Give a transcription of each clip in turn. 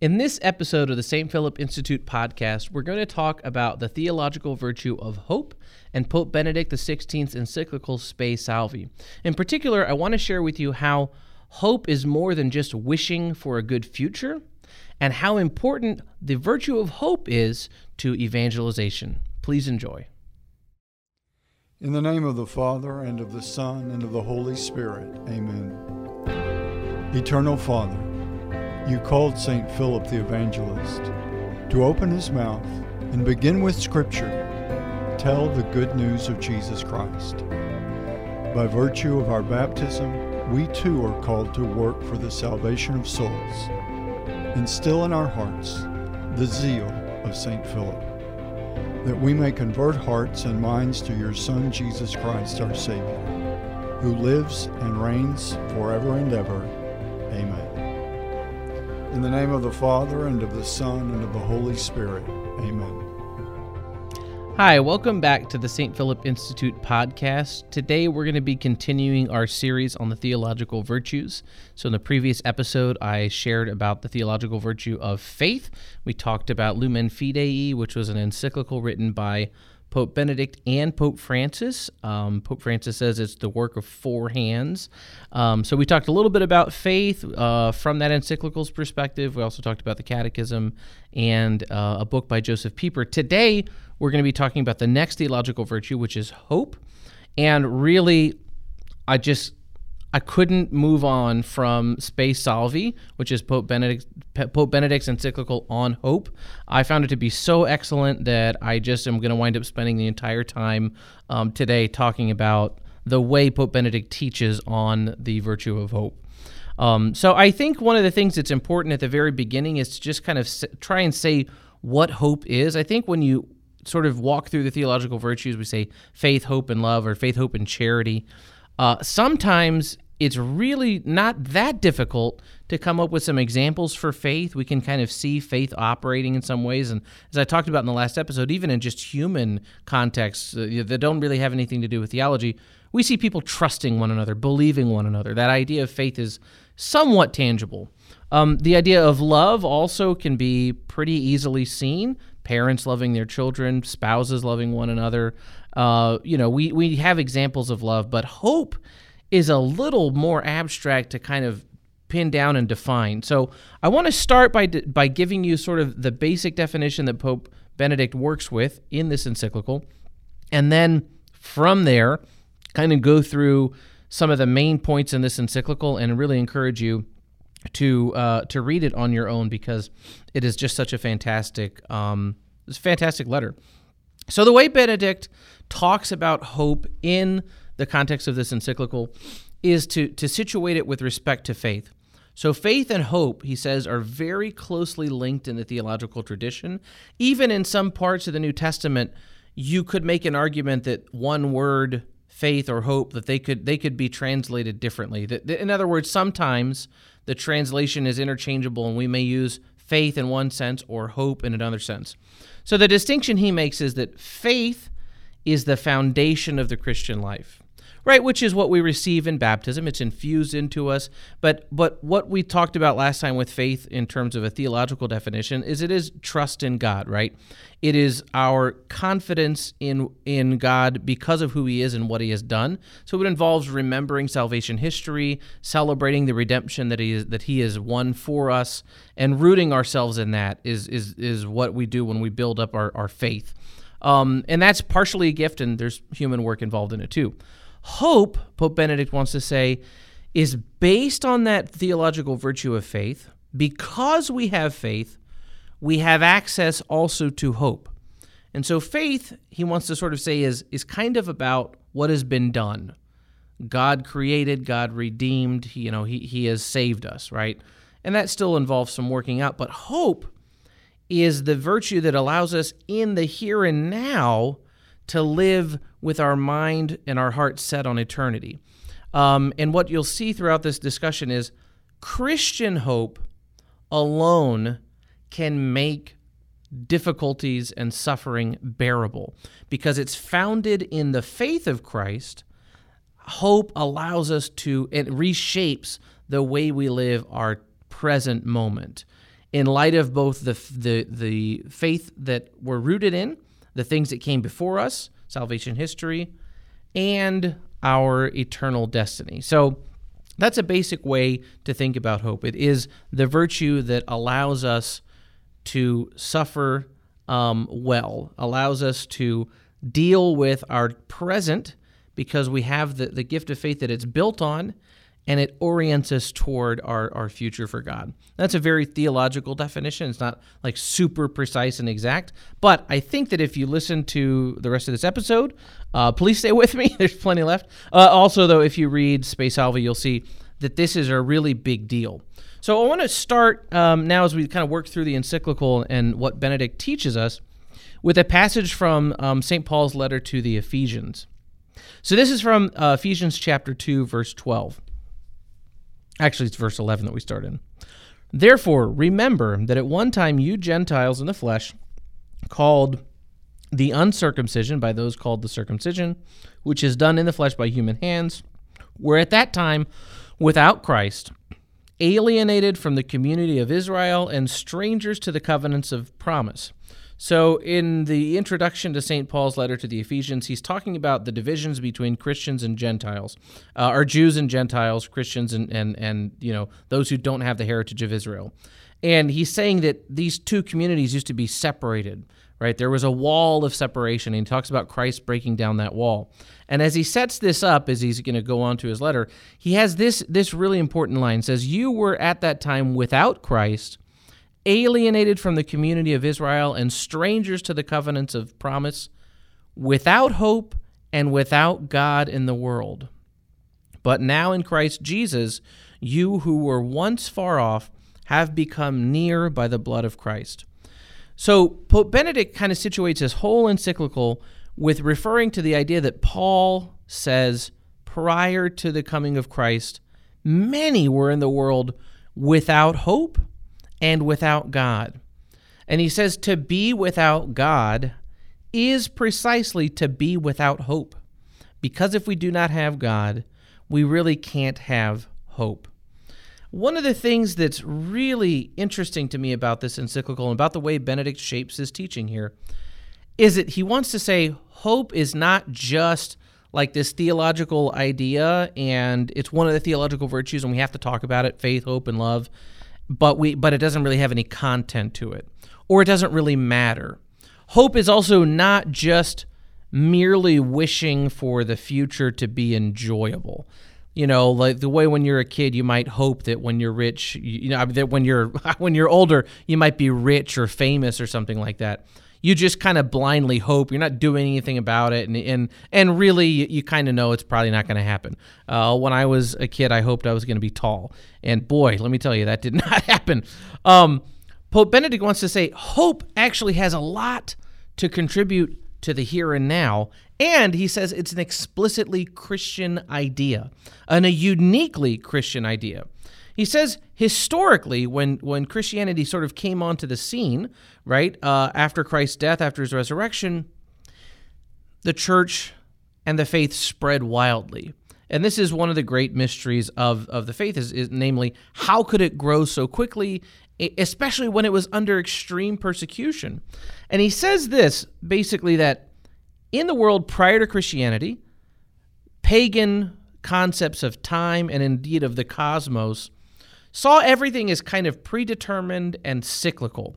In this episode of the St. Philip Institute podcast, we're going to talk about the theological virtue of hope and Pope Benedict XVI's encyclical Spe Salvi. In particular, I want to share with you how hope is more than just wishing for a good future and how important the virtue of hope is to evangelization. Please enjoy. In the name of the Father, and of the Son, and of the Holy Spirit, amen. Eternal Father, you called St. Philip the Evangelist to open his mouth and begin with Scripture, tell the good news of Jesus Christ. By virtue of our baptism, we too are called to work for the salvation of souls. Instill in our hearts the zeal of St. Philip, that we may convert hearts and minds to your Son, Jesus Christ, our Savior, who lives and reigns forever and ever. Amen. In the name of the Father, and of the Son, and of the Holy Spirit. Amen. Hi, welcome back to the St. Philip Institute podcast. Today we're going to be continuing our series on the theological virtues. So, in the previous episode, I shared about the theological virtue of faith. We talked about Lumen Fidei, which was an encyclical written by Pope Benedict and Pope Francis. Um, Pope Francis says it's the work of four hands. Um, so we talked a little bit about faith uh, from that encyclical's perspective. We also talked about the Catechism and uh, a book by Josef Pieper. Today we're going to be talking about the next theological virtue, which is hope. And really, I just I couldn't move on from Spe Salvi, which is Pope, Benedict, Pope Benedict's encyclical on hope. I found it to be so excellent that I just am going to wind up spending the entire time um, today talking about the way Pope Benedict teaches on the virtue of hope. Um, so I think one of the things that's important at the very beginning is to just kind of try and say what hope is. I think when you sort of walk through the theological virtues, we say faith, hope, and love, or faith, hope, and charity. Uh, sometimes it's really not that difficult to come up with some examples for faith. We can kind of see faith operating in some ways. And as I talked about in the last episode, even in just human contexts uh, that don't really have anything to do with theology, we see people trusting one another, believing one another. That idea of faith is somewhat tangible. Um, the idea of love also can be pretty easily seen. Parents loving their children, spouses loving one another, uh, you know, we, we have examples of love, but hope is a little more abstract to kind of pin down and define. So I want to start by, by giving you sort of the basic definition that Pope Benedict works with in this encyclical. And then from there, kind of go through some of the main points in this encyclical and really encourage you to uh, to read it on your own because it is just such a fantastic um, it's a fantastic letter. So the way Benedict talks about hope in the context of this encyclical is to, to situate it with respect to faith. So, faith and hope, he says, are very closely linked in the theological tradition. Even in some parts of the New Testament, you could make an argument that one word, faith or hope, that they could they could be translated differently. That, in other words, sometimes the translation is interchangeable, and we may use faith in one sense or hope in another sense. So, the distinction he makes is that faith is the foundation of the Christian life. Right, which is what we receive in baptism. It's infused into us. But but what we talked about last time with faith in terms of a theological definition is it is trust in God, right? It is our confidence in in God because of who he is and what he has done. So it involves remembering salvation history, celebrating the redemption that he is, that he has won for us, and rooting ourselves in that is is is what we do when we build up our, our faith. Um, and that's partially a gift, and there's human work involved in it too. Hope, Pope Benedict wants to say, is based on that theological virtue of faith. Because we have faith, we have access also to hope. And so faith, he wants to sort of say, is, is kind of about what has been done. God created, God redeemed, you know, he, he has saved us, right? And that still involves some working out. But hope is the virtue that allows us in the here and now to live with our mind and our heart set on eternity. Um, and what you'll see throughout this discussion is Christian hope alone can make difficulties and suffering bearable because it's founded in the faith of Christ. Hope allows us to, it reshapes the way we live our present moment. in light of both the, the, the faith that we're rooted in, the things that came before us, salvation history, and our eternal destiny. So that's a basic way to think about hope. It is the virtue that allows us to suffer um, well, allows us to deal with our present because we have the, the gift of faith that it's built on and it orients us toward our, our future for God. That's a very theological definition. It's not like super precise and exact, but I think that if you listen to the rest of this episode, uh, please stay with me. There's plenty left. Uh, also, though, if you read Spe Salvi, you'll see that this is a really big deal. So I want to start um, now as we kind of work through the encyclical and what Benedict teaches us with a passage from um, St. Paul's letter to the Ephesians. So this is from uh, Ephesians chapter 2, verse 12. Actually, it's verse 11 that we start in. Therefore, remember that at one time you Gentiles in the flesh, called the uncircumcision by those called the circumcision, which is done in the flesh by human hands, were at that time without Christ, alienated from the community of Israel and strangers to the covenants of promise so, in the introduction to St. Paul's letter to the Ephesians, he's talking about the divisions between Christians and Gentiles, uh, or Jews and Gentiles, Christians and, and, and you know those who don't have the heritage of Israel. And he's saying that these two communities used to be separated, right? There was a wall of separation. And he talks about Christ breaking down that wall. And as he sets this up, as he's going to go on to his letter, he has this this really important line. It says, "You were at that time without Christ." Alienated from the community of Israel and strangers to the covenants of promise, without hope and without God in the world. But now in Christ Jesus, you who were once far off have become near by the blood of Christ. So Pope Benedict kind of situates his whole encyclical with referring to the idea that Paul says prior to the coming of Christ, many were in the world without hope and without God. And he says to be without God is precisely to be without hope. Because if we do not have God, we really can't have hope. One of the things that's really interesting to me about this encyclical and about the way Benedict shapes his teaching here is that he wants to say hope is not just like this theological idea and it's one of the theological virtues and we have to talk about it faith, hope, and love but we but it doesn't really have any content to it or it doesn't really matter. Hope is also not just merely wishing for the future to be enjoyable. You know, like the way when you're a kid, you might hope that when you're rich, you know, that when you're when you're older, you might be rich or famous or something like that you just kind of blindly hope you're not doing anything about it and and, and really you, you kind of know it's probably not going to happen. Uh, when i was a kid i hoped i was going to be tall and boy let me tell you that did not happen. Um, pope benedict wants to say hope actually has a lot to contribute to the here and now and he says it's an explicitly christian idea and a uniquely christian idea he says historically, when when Christianity sort of came onto the scene, right uh, after Christ's death, after his resurrection, the church and the faith spread wildly. And this is one of the great mysteries of, of the faith, is, is namely, how could it grow so quickly, especially when it was under extreme persecution? And he says this basically that in the world prior to Christianity, pagan concepts of time and indeed of the cosmos saw everything as kind of predetermined and cyclical.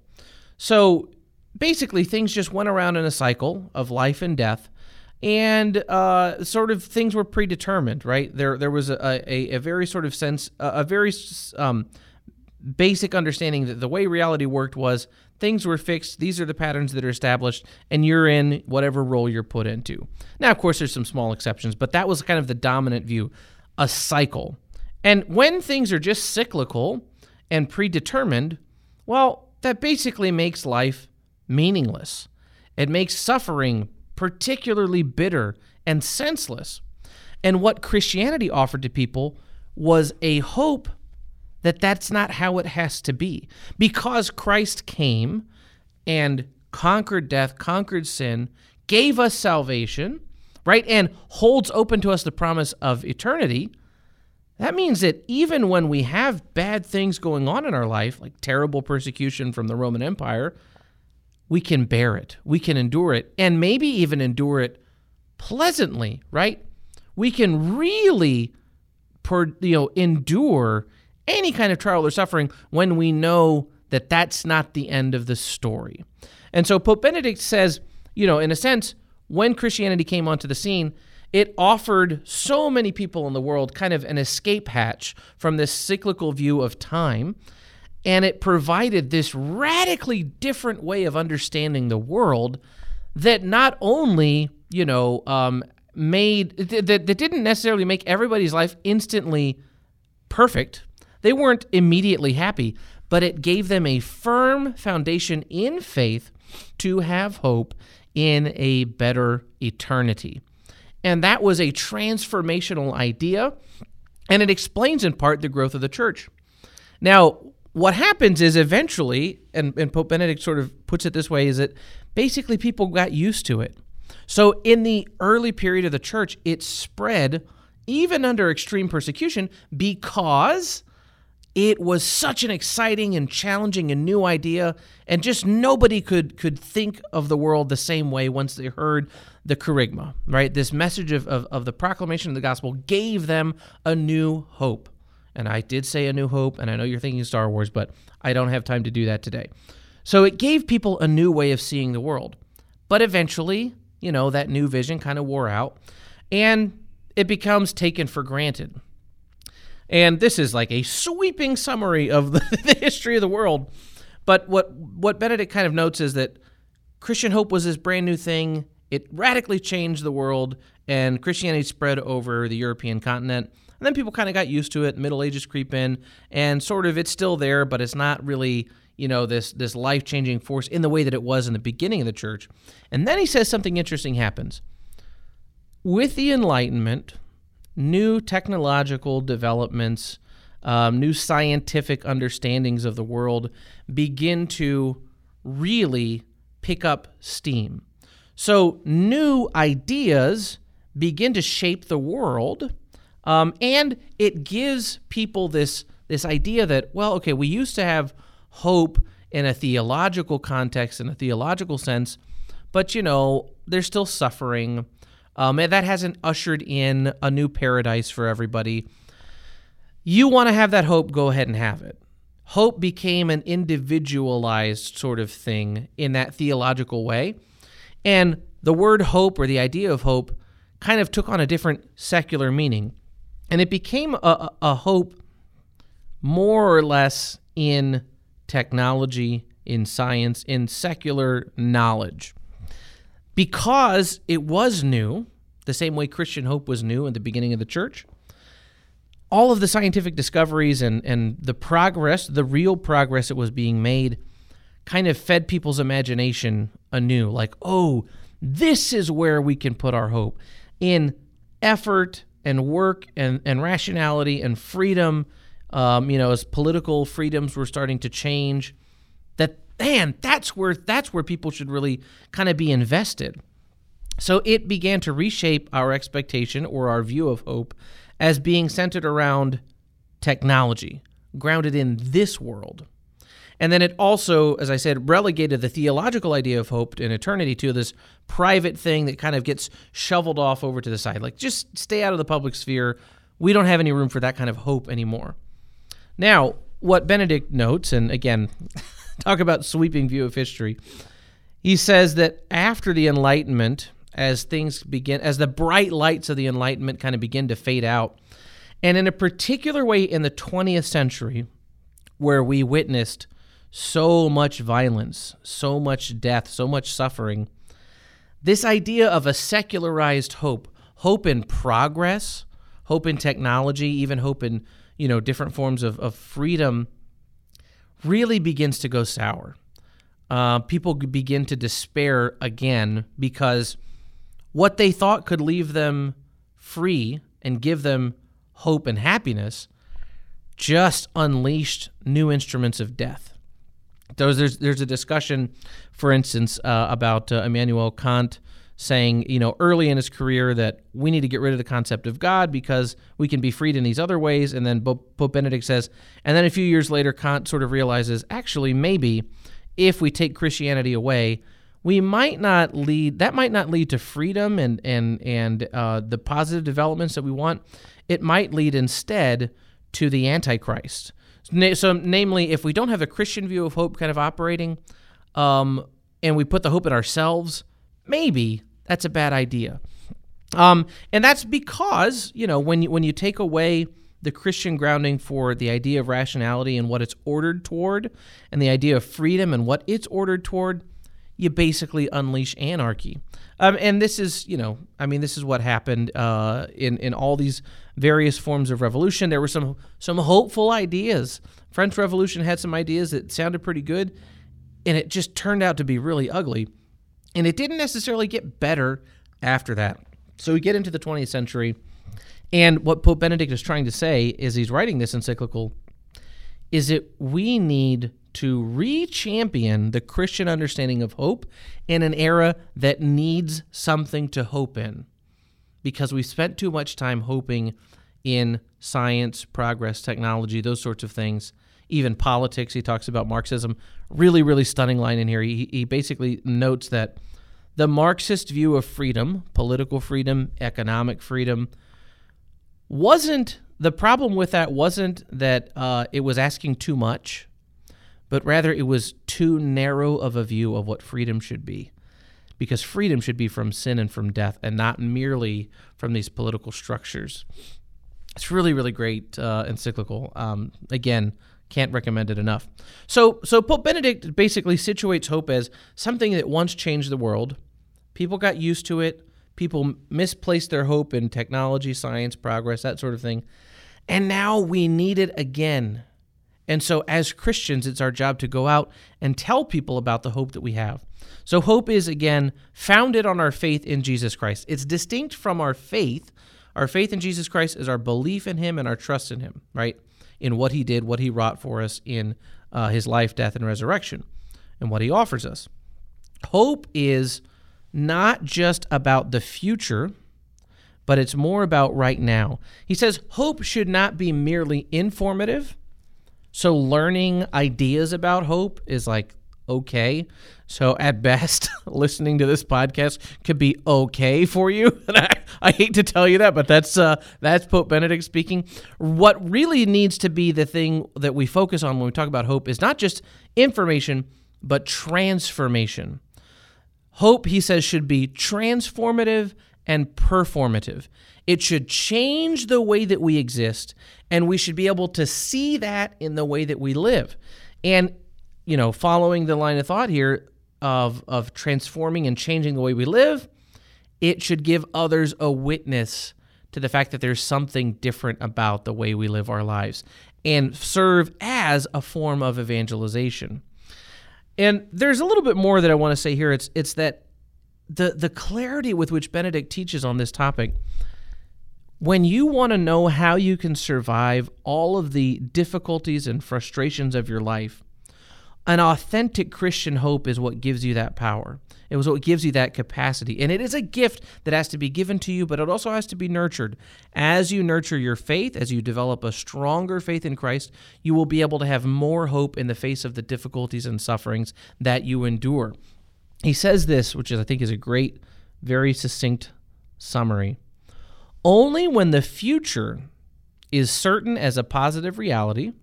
So basically, things just went around in a cycle of life and death. And uh, sort of things were predetermined, right? There, there was a, a, a very sort of sense, a, very um, basic understanding that the way reality worked was things were fixed. These are the patterns that are established, and you're in whatever role you're put into. Now, of course, there's some small exceptions, but that was kind of the dominant view a cycle. And when things are just cyclical and predetermined, well, that basically makes life meaningless. It makes suffering particularly bitter and senseless. And what Christianity offered to people was a hope that that's not how it has to be. Because Christ came and conquered death, conquered sin, gave us salvation, right? And holds open to us the promise of eternity that means that even when we have bad things going on in our life, like terrible persecution from the Roman Empire, we can bear it. We can endure it, and maybe even endure it pleasantly, right? We can really, per, you know, endure any kind of trial or suffering when we know that that's not the end of the story. And so Pope Benedict says, you know, in a sense, when Christianity came onto the scene, it offered so many people in the world kind of an escape hatch from this cyclical view of time. And it provided this radically different way of understanding the world that not only, you know, um, made, that, that didn't necessarily make everybody's life instantly perfect. They weren't immediately happy, but it gave them a firm foundation in faith to have hope in a better eternity. And that was a transformational idea, and it explains in part the growth of the church. Now, what happens is eventually, and, and Pope Benedict sort of puts it this way, is that basically people got used to it. So in the early period of the church, it spread even under extreme persecution because it was such an exciting and challenging and new idea and just nobody could could think of the world the same way once they heard the kerygma right this message of, of, of the proclamation of the gospel gave them a new hope and i did say a new hope and i know you're thinking star wars but i don't have time to do that today so it gave people a new way of seeing the world but eventually you know that new vision kind of wore out and it becomes taken for granted and this is like a sweeping summary of the, the history of the world. But what what Benedict kind of notes is that Christian hope was this brand new thing. It radically changed the world, and Christianity spread over the European continent. And then people kind of got used to it. Middle Ages creep in, and sort of it's still there, but it's not really you know this this life changing force in the way that it was in the beginning of the church. And then he says something interesting happens with the Enlightenment new technological developments, um, new scientific understandings of the world begin to really pick up steam. So, new ideas begin to shape the world, um, and it gives people this this idea that well, okay, we used to have hope in a theological context, in a theological sense, but you know, there's still suffering. Um, and that hasn't ushered in a new paradise for everybody. You want to have that hope, go ahead and have it. Hope became an individualized sort of thing in that theological way. And the word hope or the idea of hope kind of took on a different secular meaning. And it became a, a hope more or less in technology, in science, in secular knowledge because it was new, the same way Christian hope was new in the beginning of the church. All of the scientific discoveries and, and the progress, the real progress that was being made, kind of fed people's imagination anew. Like, oh, this is where we can put our hope in effort and work and, and rationality and freedom. Um, you know, as political freedoms were starting to change, that man, that's where that's where people should really kind of be invested. So it began to reshape our expectation or our view of hope as being centered around technology, grounded in this world. And then it also, as I said, relegated the theological idea of hope and eternity to this private thing that kind of gets shoveled off over to the side. Like, just stay out of the public sphere. We don't have any room for that kind of hope anymore. Now, what Benedict notes, and again, talk about sweeping view of history. He says that after the Enlightenment, as things begin, as the bright lights of the Enlightenment kind of begin to fade out, and in a particular way in the 20th century, where we witnessed so much violence, so much death, so much suffering, this idea of a secularized hope, hope in progress, hope in technology, even hope in you know different forms of, of freedom really begins to go sour. Uh, people begin to despair again because what they thought could leave them free and give them hope and happiness just unleashed new instruments of death. There's, there's, a discussion, for instance, uh, about uh, Immanuel Kant saying, you know, early in his career that we need to get rid of the concept of God because we can be freed in these other ways. And then Pope Benedict says, and then a few years later, Kant sort of realizes, actually, maybe if we take Christianity away, we might not lead that might not lead to freedom and and and uh, the positive developments that we want. It might lead instead to the Antichrist. So, namely, if we don't have a Christian view of hope kind of operating, um, and we put the hope in ourselves, maybe that's a bad idea. Um, and that's because you know when you, when you take away the Christian grounding for the idea of rationality and what it's ordered toward, and the idea of freedom and what it's ordered toward, you basically unleash anarchy. Um, and this is, you know, I mean, this is what happened uh, in in all these various forms of revolution. There were some some hopeful ideas. French Revolution had some ideas that sounded pretty good, and it just turned out to be really ugly. And it didn't necessarily get better after that. So we get into the 20th century, and what Pope Benedict is trying to say is he's writing this encyclical is that we need to re-champion the Christian understanding of hope in an era that needs something to hope in. Because we spent too much time hoping in science, progress, technology, those sorts of things even politics. He talks about Marxism. Really, really stunning line in here. He, he basically notes that the Marxist view of freedom, political freedom, economic freedom, wasn't the problem with that wasn't that uh, it was asking too much, but rather it was too narrow of a view of what freedom should be. Because freedom should be from sin and from death and not merely from these political structures. It's really, really great uh, encyclical. Um, again, can't recommend it enough. So, so Pope Benedict basically situates hope as something that once changed the world. People got used to it. People misplaced their hope in technology, science, progress, that sort of thing. And now we need it again. And so, as Christians, it's our job to go out and tell people about the hope that we have. So, hope is, again, founded on our faith in Jesus Christ. It's distinct from our faith. Our faith in Jesus Christ is our belief in Him and our trust in Him, right? in what he did, what he wrought for us in uh, his life, death, and resurrection, and what he offers us. Hope is not just about the future, but it's more about right now. He says hope should not be merely informative. So, learning ideas about hope is like okay. So at best, listening to this podcast could be okay for you. And I, I hate to tell you that, but that's uh, that's Pope Benedict speaking. What really needs to be the thing that we focus on when we talk about hope is not just information, but transformation. Hope, he says, should be transformative and performative. It should change the way that we exist, and we should be able to see that in the way that we live. And you know, following the line of thought here of of transforming and changing the way we live, it should give others a witness to the fact that there's something different about the way we live our lives and serve as a form of evangelization. And there's a little bit more that I want to say here. It's it's that the the clarity with which Benedict teaches on this topic when you want to know how you can survive all of the difficulties and frustrations of your life, an authentic Christian hope is what gives you that power. It was what gives you that capacity. And it is a gift that has to be given to you, but it also has to be nurtured. As you nurture your faith, as you develop a stronger faith in Christ, you will be able to have more hope in the face of the difficulties and sufferings that you endure. He says this, which is, I think is a great, very succinct summary. Only when the future is certain as a positive reality,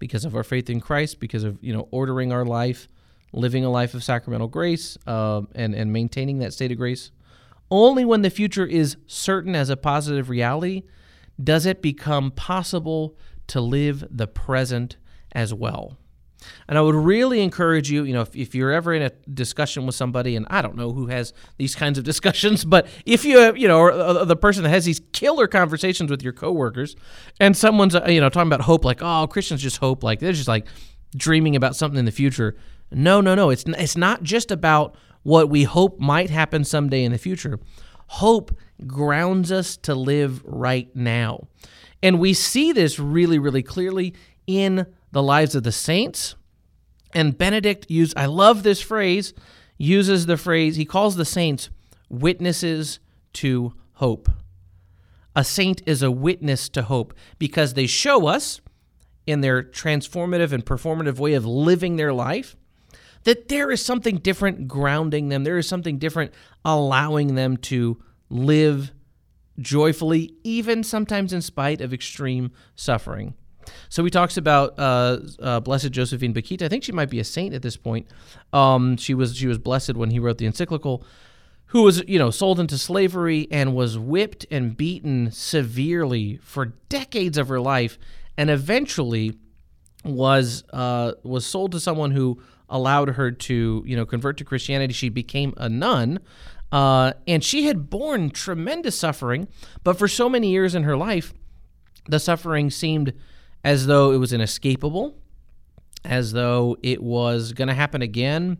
because of our faith in Christ, because of you know ordering our life, living a life of sacramental grace, uh, and and maintaining that state of grace. Only when the future is certain as a positive reality does it become possible to live the present as well. And I would really encourage you, you know, if, if you're ever in a discussion with somebody, and I don't know who has these kinds of discussions, but if you, have, you know, or uh, the person that has these killer conversations with your coworkers, and someone's, uh, you know, talking about hope, like, oh, Christians just hope, like they're just like dreaming about something in the future. No, no, no. It's it's not just about what we hope might happen someday in the future. Hope grounds us to live right now. And we see this really, really clearly in the lives of the saints. And Benedict used, I love this phrase, uses the phrase, he calls the saints witnesses to hope. A saint is a witness to hope because they show us, in their transformative and performative way of living their life, that there is something different grounding them. There is something different allowing them to live joyfully, even sometimes in spite of extreme suffering. So he talks about uh, uh, Blessed Josephine Bakhita. I think she might be a saint at this point. Um, she was she was blessed when he wrote the encyclical. Who was you know sold into slavery and was whipped and beaten severely for decades of her life, and eventually was uh, was sold to someone who allowed her to you know convert to Christianity. She became a nun. Uh, and she had borne tremendous suffering, but for so many years in her life, the suffering seemed as though it was inescapable, as though it was going to happen again,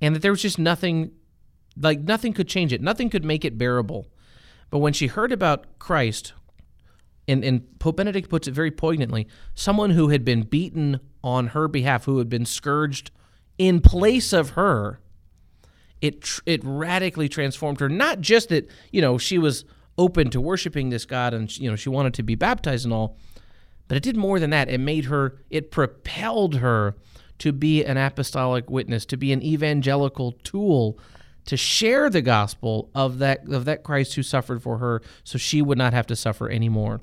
and that there was just nothing, like nothing could change it. Nothing could make it bearable. But when she heard about Christ, and, and Pope Benedict puts it very poignantly, someone who had been beaten on her behalf, who had been scourged in place of her, it it radically transformed her. Not just that you know she was open to worshiping this God and you know she wanted to be baptized and all, but it did more than that. It made her, it propelled her to be an apostolic witness, to be an evangelical tool to share the gospel of that of that Christ who suffered for her so she would not have to suffer anymore.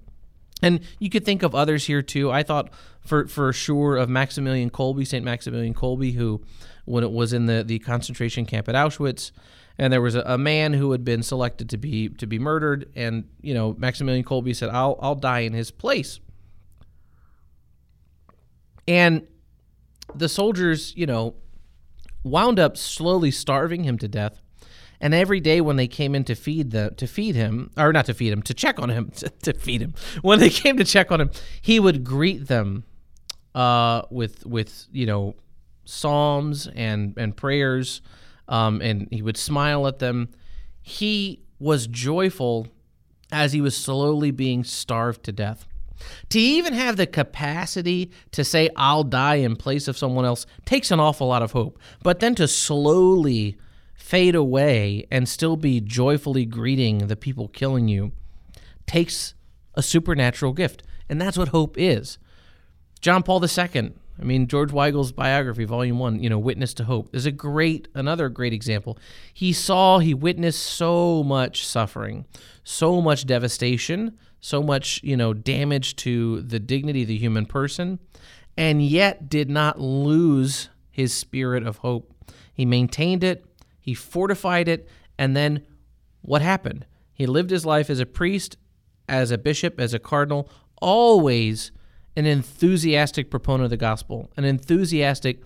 And you could think of others here too. I thought for for sure of Maximilian Kolbe, St. Maximilian Kolbe, who when it was in the, the concentration camp at Auschwitz, and there was a, a, man who had been selected to be to be murdered, and you know Maximilian Kolbe said, "I'll I'll die in his place." And the soldiers, you know, wound up slowly starving him to death. And every day when they came in to feed the to feed him, or not to feed him, to check on him, to, to feed him, when they came to check on him, he would greet them uh, with with you know psalms and and prayers, um, and he would smile at them. He was joyful as he was slowly being starved to death. To even have the capacity to say, I'll die in place of someone else takes an awful lot of hope. But then to slowly fade away and still be joyfully greeting the people killing you takes a supernatural gift. And that's what hope is. John Paul II, I mean, George Weigel's biography, volume one, you know, Witness to Hope, is a great, another great example. He saw, he witnessed so much suffering, so much devastation, so much, you know, damage to the dignity of the human person, and yet did not lose his spirit of hope. He maintained it, he fortified it, and then what happened? He lived his life as a priest, as a bishop, as a cardinal, always an enthusiastic proponent of the gospel, an enthusiastic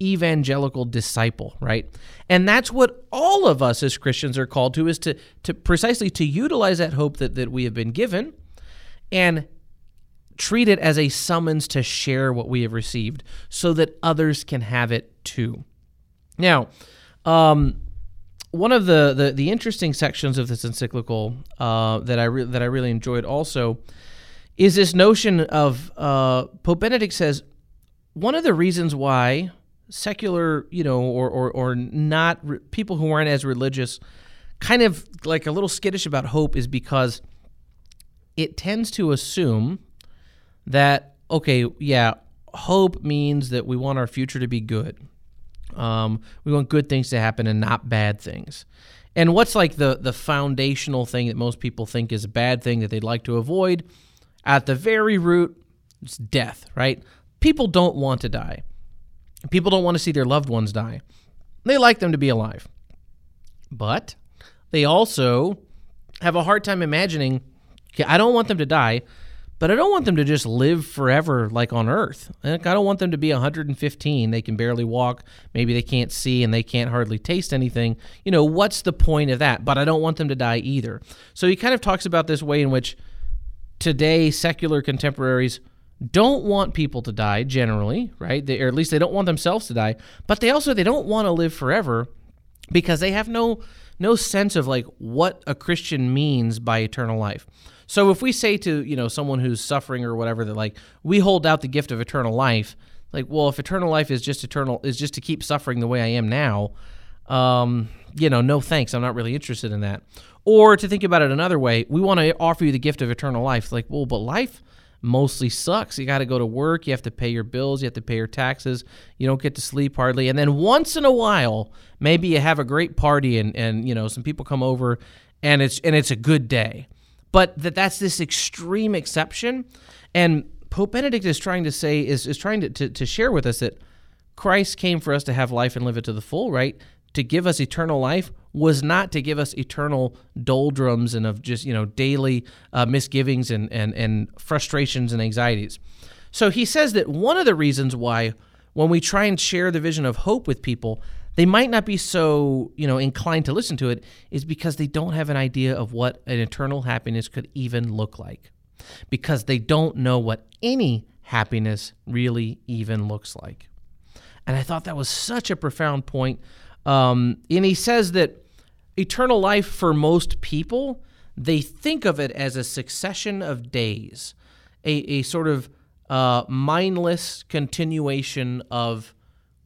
evangelical disciple, right? And that's what all of us as Christians are called to is to to precisely to utilize that hope that, that we have been given and treat it as a summons to share what we have received so that others can have it too. Now, um, one of the, the, the interesting sections of this encyclical uh, that I re- that I really enjoyed also is this notion of uh, Pope Benedict says one of the reasons why secular, you know, or or, or not re- people who aren't as religious, kind of like a little skittish about hope, is because it tends to assume that okay, yeah, hope means that we want our future to be good. Um, we want good things to happen and not bad things. And what's like the the foundational thing that most people think is a bad thing that they'd like to avoid? At the very root, it's death, right? People don't want to die. People don't want to see their loved ones die. They like them to be alive. But they also have a hard time imagining okay, I don't want them to die, but I don't want them to just live forever like on earth. Like, I don't want them to be 115. They can barely walk. Maybe they can't see and they can't hardly taste anything. You know, what's the point of that? But I don't want them to die either. So he kind of talks about this way in which today secular contemporaries don't want people to die generally, right? They, or at least they don't want themselves to die, but they also they don't want to live forever because they have no no sense of like what a Christian means by eternal life. So if we say to, you know, someone who's suffering or whatever that like we hold out the gift of eternal life, like well, if eternal life is just eternal is just to keep suffering the way I am now, um, you know, no thanks. I'm not really interested in that. Or to think about it another way, we want to offer you the gift of eternal life. Like, well, but life mostly sucks. You got to go to work, you have to pay your bills, you have to pay your taxes, you don't get to sleep hardly. And then once in a while, maybe you have a great party and and you know, some people come over and it's and it's a good day. But that that's this extreme exception and Pope Benedict is trying to say is is trying to, to, to share with us that Christ came for us to have life and live it to the full, right? To give us eternal life was not to give us eternal doldrums and of just you know daily uh, misgivings and, and and frustrations and anxieties. So he says that one of the reasons why when we try and share the vision of hope with people, they might not be so you know inclined to listen to it is because they don't have an idea of what an eternal happiness could even look like. Because they don't know what any happiness really even looks like. And i thought that was such a profound point. Um, and he says that eternal life for most people, they think of it as a succession of days, a, a sort of uh, mindless continuation of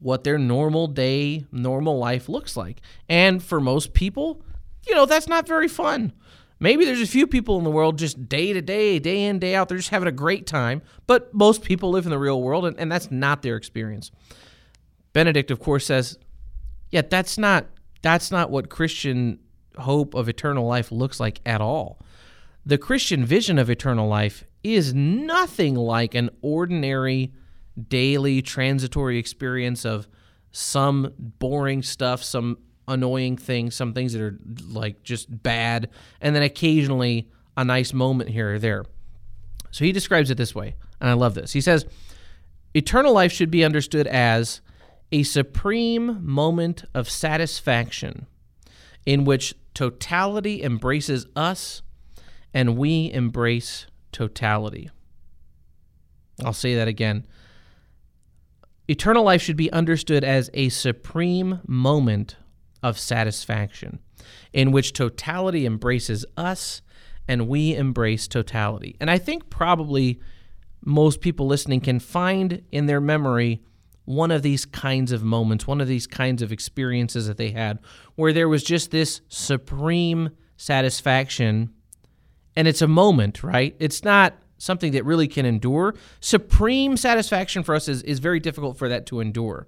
what their normal day, normal life looks like. And for most people, you know, that's not very fun. Maybe there's a few people in the world just day to day, day in, day out, they're just having a great time. But most people live in the real world, and, and that's not their experience. Benedict, of course, says, yeah, that's not that's not what Christian hope of eternal life looks like at all. The Christian vision of eternal life is nothing like an ordinary daily transitory experience of some boring stuff, some annoying things, some things that are like just bad, and then occasionally a nice moment here or there. So he describes it this way, and I love this. He says, Eternal life should be understood as a supreme moment of satisfaction in which totality embraces us and we embrace totality. I'll say that again. Eternal life should be understood as a supreme moment of satisfaction in which totality embraces us and we embrace totality. And I think probably most people listening can find in their memory one of these kinds of moments, one of these kinds of experiences that they had, where there was just this supreme satisfaction. And it's a moment, right? It's not something that really can endure. Supreme satisfaction for us is, is very difficult for that to endure.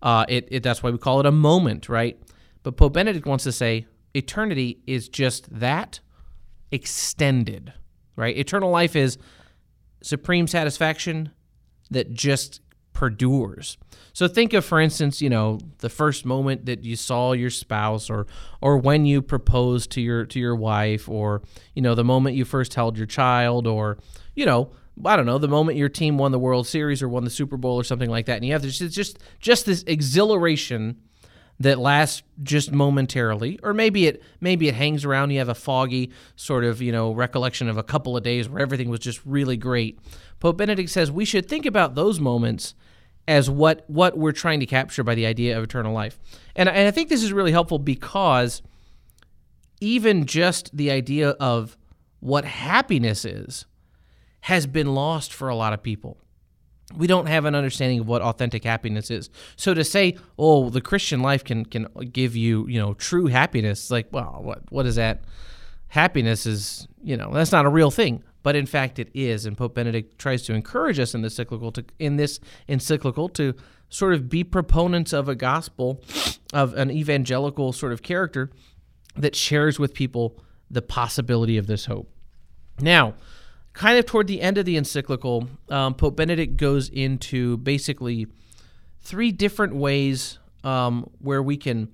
Uh, it, it, that's why we call it a moment, right? But Pope Benedict wants to say eternity is just that extended, right? Eternal life is supreme satisfaction that just perdures. So think of, for instance, you know, the first moment that you saw your spouse, or or when you proposed to your to your wife, or you know, the moment you first held your child, or you know, I don't know, the moment your team won the World Series or won the Super Bowl or something like that, and you have this just just this exhilaration that lasts just momentarily, or maybe it maybe it hangs around. You have a foggy sort of you know recollection of a couple of days where everything was just really great. Pope Benedict says we should think about those moments as what what we're trying to capture by the idea of eternal life. And, and I think this is really helpful because even just the idea of what happiness is has been lost for a lot of people. We don't have an understanding of what authentic happiness is. So to say, "Oh, the Christian life can can give you, you know, true happiness," like, well, what what is that? Happiness is, you know, that's not a real thing but in fact it is. And Pope Benedict tries to encourage us in this encyclical to in this encyclical to sort of be proponents of a gospel of an evangelical sort of character that shares with people the possibility of this hope. Now, kind of toward the end of the encyclical, um, Pope Benedict goes into basically three different ways um, where we can,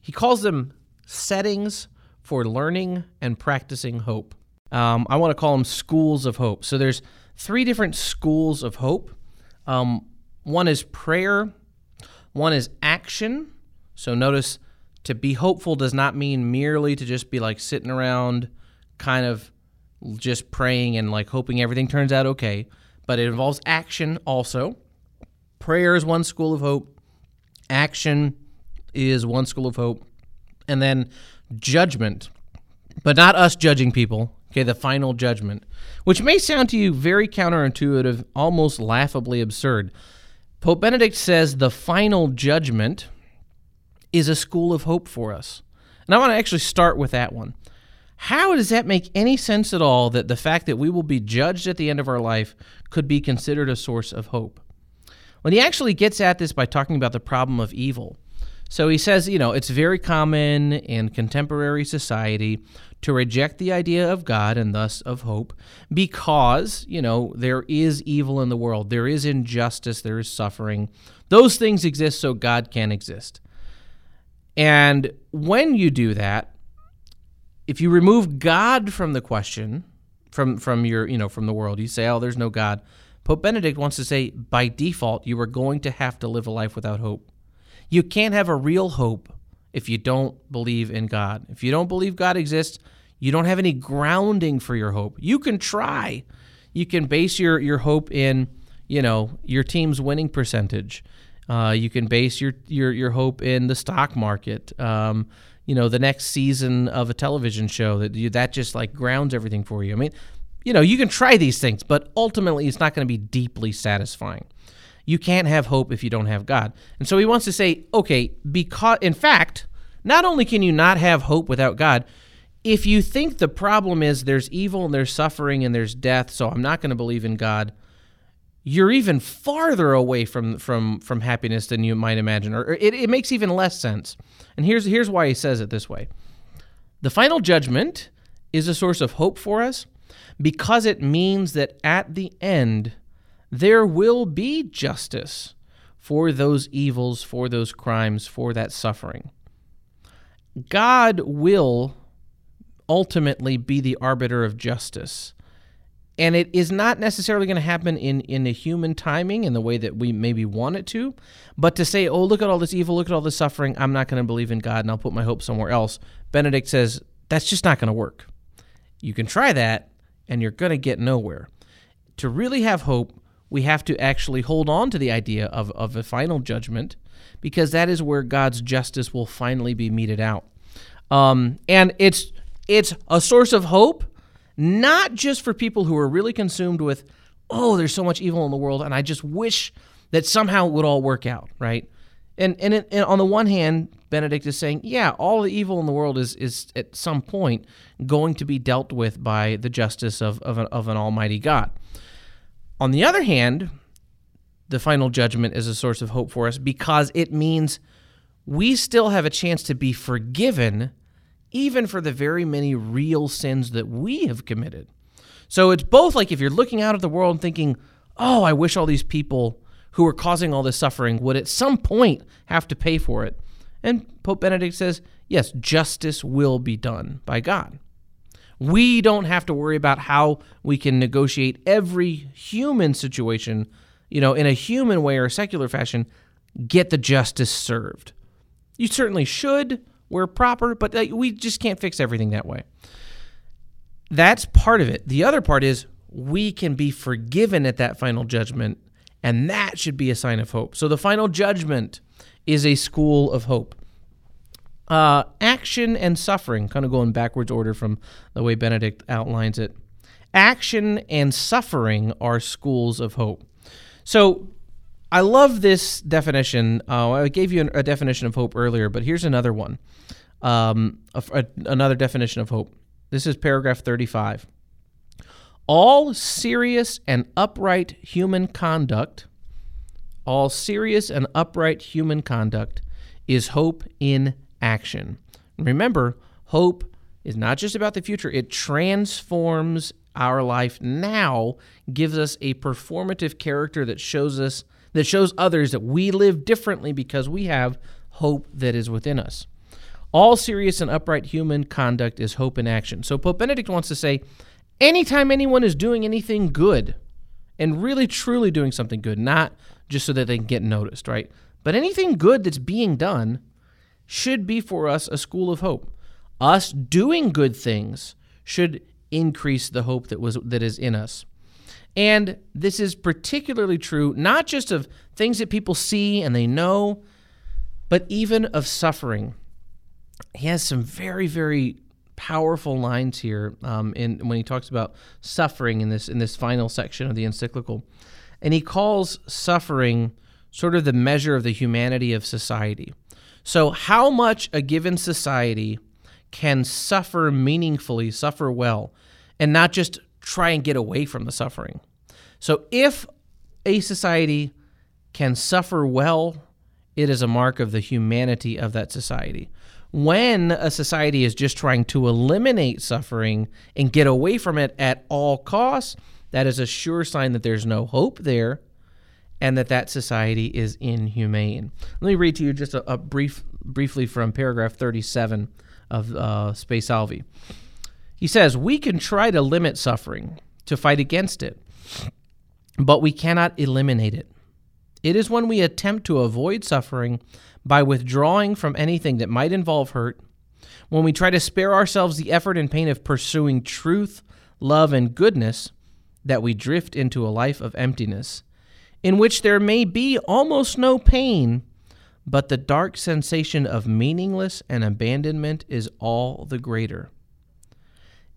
he calls them settings for learning and practicing hope. Um, I want to call them schools of hope. So there's three different schools of hope. Um, one is prayer. One is action. So notice to be hopeful does not mean merely to just be like sitting around, kind of just praying and like hoping everything turns out okay. But it involves action also. Prayer is one school of hope. Action is one school of hope. And then judgment, but not us judging people, Okay, the final judgment, which may sound to you very counterintuitive, almost laughably absurd. Pope Benedict says the final judgment is a school of hope for us. And I want to actually start with that one. How does that make any sense at all that the fact that we will be judged at the end of our life could be considered a source of hope? Well, he actually gets at this by talking about the problem of evil. So he says, you know, it's very common in contemporary society to reject the idea of God and thus of hope because, you know, there is evil in the world. There is injustice, there is suffering. Those things exist so God can exist. And when you do that, if you remove God from the question, from from your, you know, from the world, you say, "Oh, there's no God." Pope Benedict wants to say by default you are going to have to live a life without hope. You can't have a real hope if you don't believe in God. If you don't believe God exists, you don't have any grounding for your hope. You can try. You can base your, your hope in, you know, your team's winning percentage. Uh, you can base your, your, your hope in the stock market. Um, you know, the next season of a television show that you, that just like grounds everything for you. I mean, you know, you can try these things, but ultimately it's not going to be deeply satisfying. You can't have hope if you don't have God. And so he wants to say, okay, because in fact, not only can you not have hope without God, if you think the problem is there's evil and there's suffering and there's death, so I'm not going to believe in God, you're even farther away from from from happiness than you might imagine, or it, it makes even less sense. And here's here's why he says it this way: the final judgment is a source of hope for us because it means that at the end there will be justice for those evils, for those crimes, for that suffering. God will ultimately be the arbiter of justice. And it is not necessarily going to happen in, in a human timing in the way that we maybe want it to. But to say, oh, look at all this evil, look at all this suffering, I'm not going to believe in God and I'll put my hope somewhere else, Benedict says, that's just not going to work. You can try that and you're going to get nowhere. To really have hope, we have to actually hold on to the idea of, of a final judgment because that is where God's justice will finally be meted out. Um, and it's it's a source of hope, not just for people who are really consumed with, oh, there's so much evil in the world, and I just wish that somehow it would all work out, right? And and, it, and on the one hand, Benedict is saying, yeah, all the evil in the world is is at some point going to be dealt with by the justice of of an, of an Almighty God. On the other hand, the final judgment is a source of hope for us because it means we still have a chance to be forgiven even for the very many real sins that we have committed. So it's both like if you're looking out at the world and thinking, oh, I wish all these people who are causing all this suffering would at some point have to pay for it. And Pope Benedict says, yes, justice will be done by God. We don't have to worry about how we can negotiate every human situation, you know, in a human way or a secular fashion, get the justice served. You certainly should where proper, but uh, we just can't fix everything that way. That's part of it. The other part is we can be forgiven at that final judgment, and that should be a sign of hope. So the final judgment is a school of hope. Uh, action and suffering, kind of going backwards order from the way Benedict outlines it. Action and suffering are schools of hope. So I love this definition. Uh, I gave you a definition of hope earlier, but here's another one. Um, a, a, another definition of hope. This is paragraph 35. All serious and upright human conduct, all serious and upright human conduct is hope in action. Remember, hope is not just about the future, it transforms our life now, gives us a performative character that shows us that shows others that we live differently because we have hope that is within us. All serious and upright human conduct is hope in action. So Pope Benedict wants to say anytime anyone is doing anything good and really truly doing something good, not just so that they can get noticed, right? But anything good that's being done should be for us a school of hope. Us doing good things should increase the hope that was that is in us. And this is particularly true not just of things that people see and they know, but even of suffering he has some very very powerful lines here um, in when he talks about suffering in this in this final section of the encyclical, and he calls suffering sort of the measure of the humanity of society. So, how much a given society can suffer meaningfully, suffer well, and not just try and get away from the suffering. So, if a society can suffer well, it is a mark of the humanity of that society. When a society is just trying to eliminate suffering and get away from it at all costs, that is a sure sign that there's no hope there and that that society is inhumane. Let me read to you just a, a brief, briefly from paragraph 37 of uh, Spe Salvi. He says, We can try to limit suffering, to fight against it, but we cannot eliminate it. It is when we attempt to avoid suffering by withdrawing from anything that might involve hurt, when we try to spare ourselves the effort and pain of pursuing truth, love, and goodness, that we drift into a life of emptiness, in which there may be almost no pain, but the dark sensation of meaningless and abandonment is all the greater.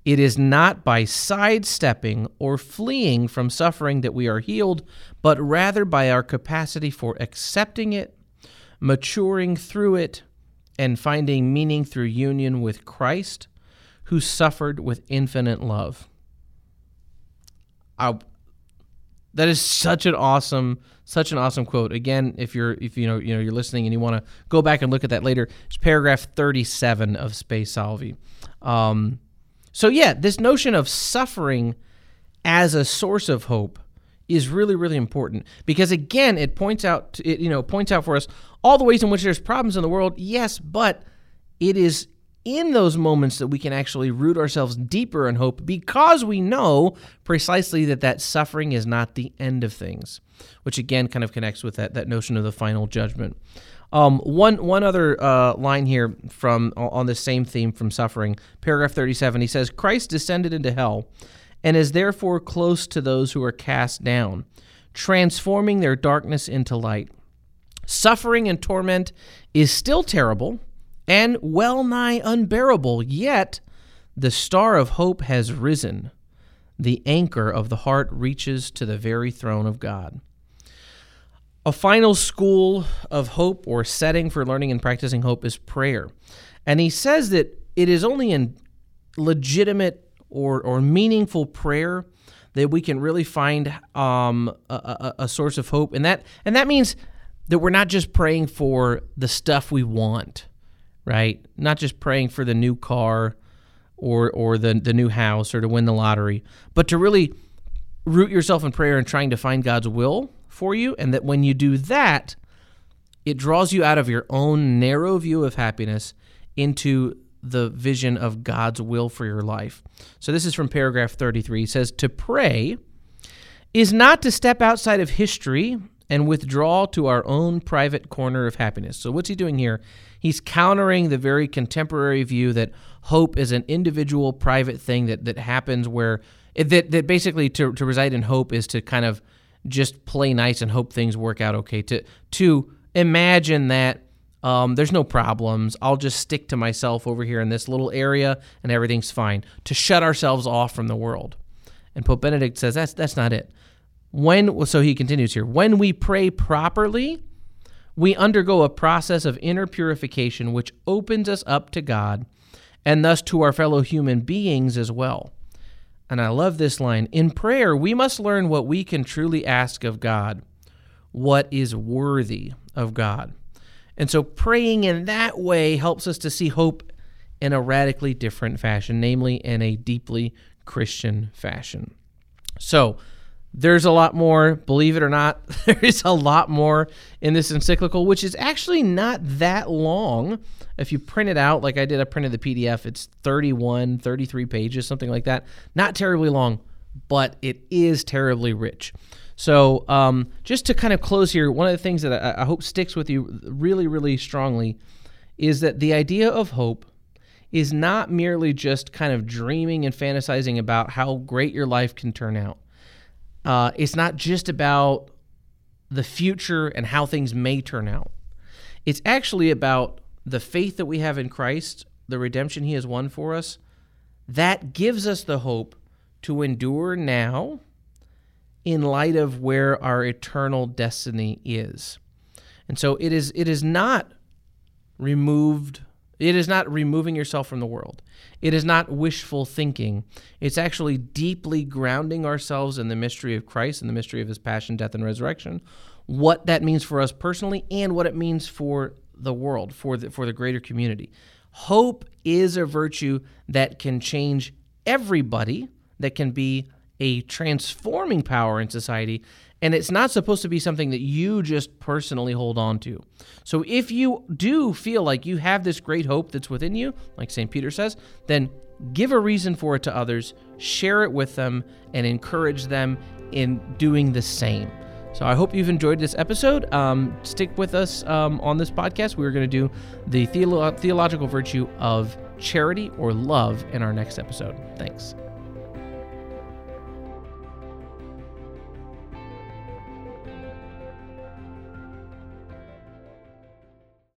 It is not by sidestepping or fleeing from suffering that we are healed, but rather by our capacity for accepting it, maturing through it, and finding meaning through union with Christ, who suffered with infinite love. I, that is such an awesome, such an awesome quote. Again, if you're if you know you know you're listening and you want to go back and look at that later, it's paragraph 37 of Spe Salvi. Um, so, yeah, this notion of suffering as a source of hope is really really important because again it points out it you know points out for us all the ways in which there's problems in the world yes but it is in those moments that we can actually root ourselves deeper in hope because we know precisely that that suffering is not the end of things which again kind of connects with that that notion of the final judgment um, one one other uh, line here from on the same theme from suffering, paragraph 37. He says, "Christ descended into hell, and is therefore close to those who are cast down, transforming their darkness into light. Suffering and torment is still terrible and well nigh unbearable. Yet the star of hope has risen. The anchor of the heart reaches to the very throne of God." A final school of hope or setting for learning and practicing hope is prayer. And he says that it is only in legitimate or, or meaningful prayer that we can really find um, a, a, a source of hope. And that, and that means that we're not just praying for the stuff we want, right? Not just praying for the new car or, or the, the new house or to win the lottery, but to really root yourself in prayer and trying to find God's will for you, and that when you do that, it draws you out of your own narrow view of happiness into the vision of God's will for your life. So this is from paragraph 33. It says, To pray is not to step outside of history and withdraw to our own private corner of happiness. So what's he doing here? He's countering the very contemporary view that hope is an individual private thing that, that happens where that, that basically to, to reside in hope is to kind of just play nice and hope things work out okay. To to imagine that um, there's no problems. I'll just stick to myself over here in this little area and everything's fine. To shut ourselves off from the world. And Pope Benedict says that's that's not it. When so he continues here. When we pray properly, we undergo a process of inner purification which opens us up to God and thus to our fellow human beings as well. And I love this line In prayer, we must learn what we can truly ask of God, what is worthy of God. And so praying in that way helps us to see hope in a radically different fashion, namely in a deeply Christian fashion. So, there's a lot more, believe it or not, there is a lot more in this encyclical, which is actually not that long. If you print it out, like I did, I printed the PDF, it's 31, 33 pages, something like that. Not terribly long, but it is terribly rich. So, um, just to kind of close here, one of the things that I, I hope sticks with you really, really strongly is that the idea of hope is not merely just kind of dreaming and fantasizing about how great your life can turn out uh, it's not just about the future and how things may turn out. It's actually about the faith that we have in Christ, the redemption he has won for us. That gives us the hope to endure now in light of where our eternal destiny is. And so it is it is not removed it is not removing yourself from the world. It is not wishful thinking. It's actually deeply grounding ourselves in the mystery of Christ and the mystery of his passion, death, and resurrection, what that means for us personally and what it means for the world, for the, for the greater community. Hope is a virtue that can change everybody, that can be a transforming power in society, and it's not supposed to be something that you just personally hold on to. So if you do feel like you have this great hope that's within you, like St. Peter says, then give a reason for it to others, share it with them, and encourage them in doing the same. So I hope you've enjoyed this episode. Um, stick with us um, on this podcast. We're going to do the theolo- theological virtue of charity or love in our next episode. Thanks.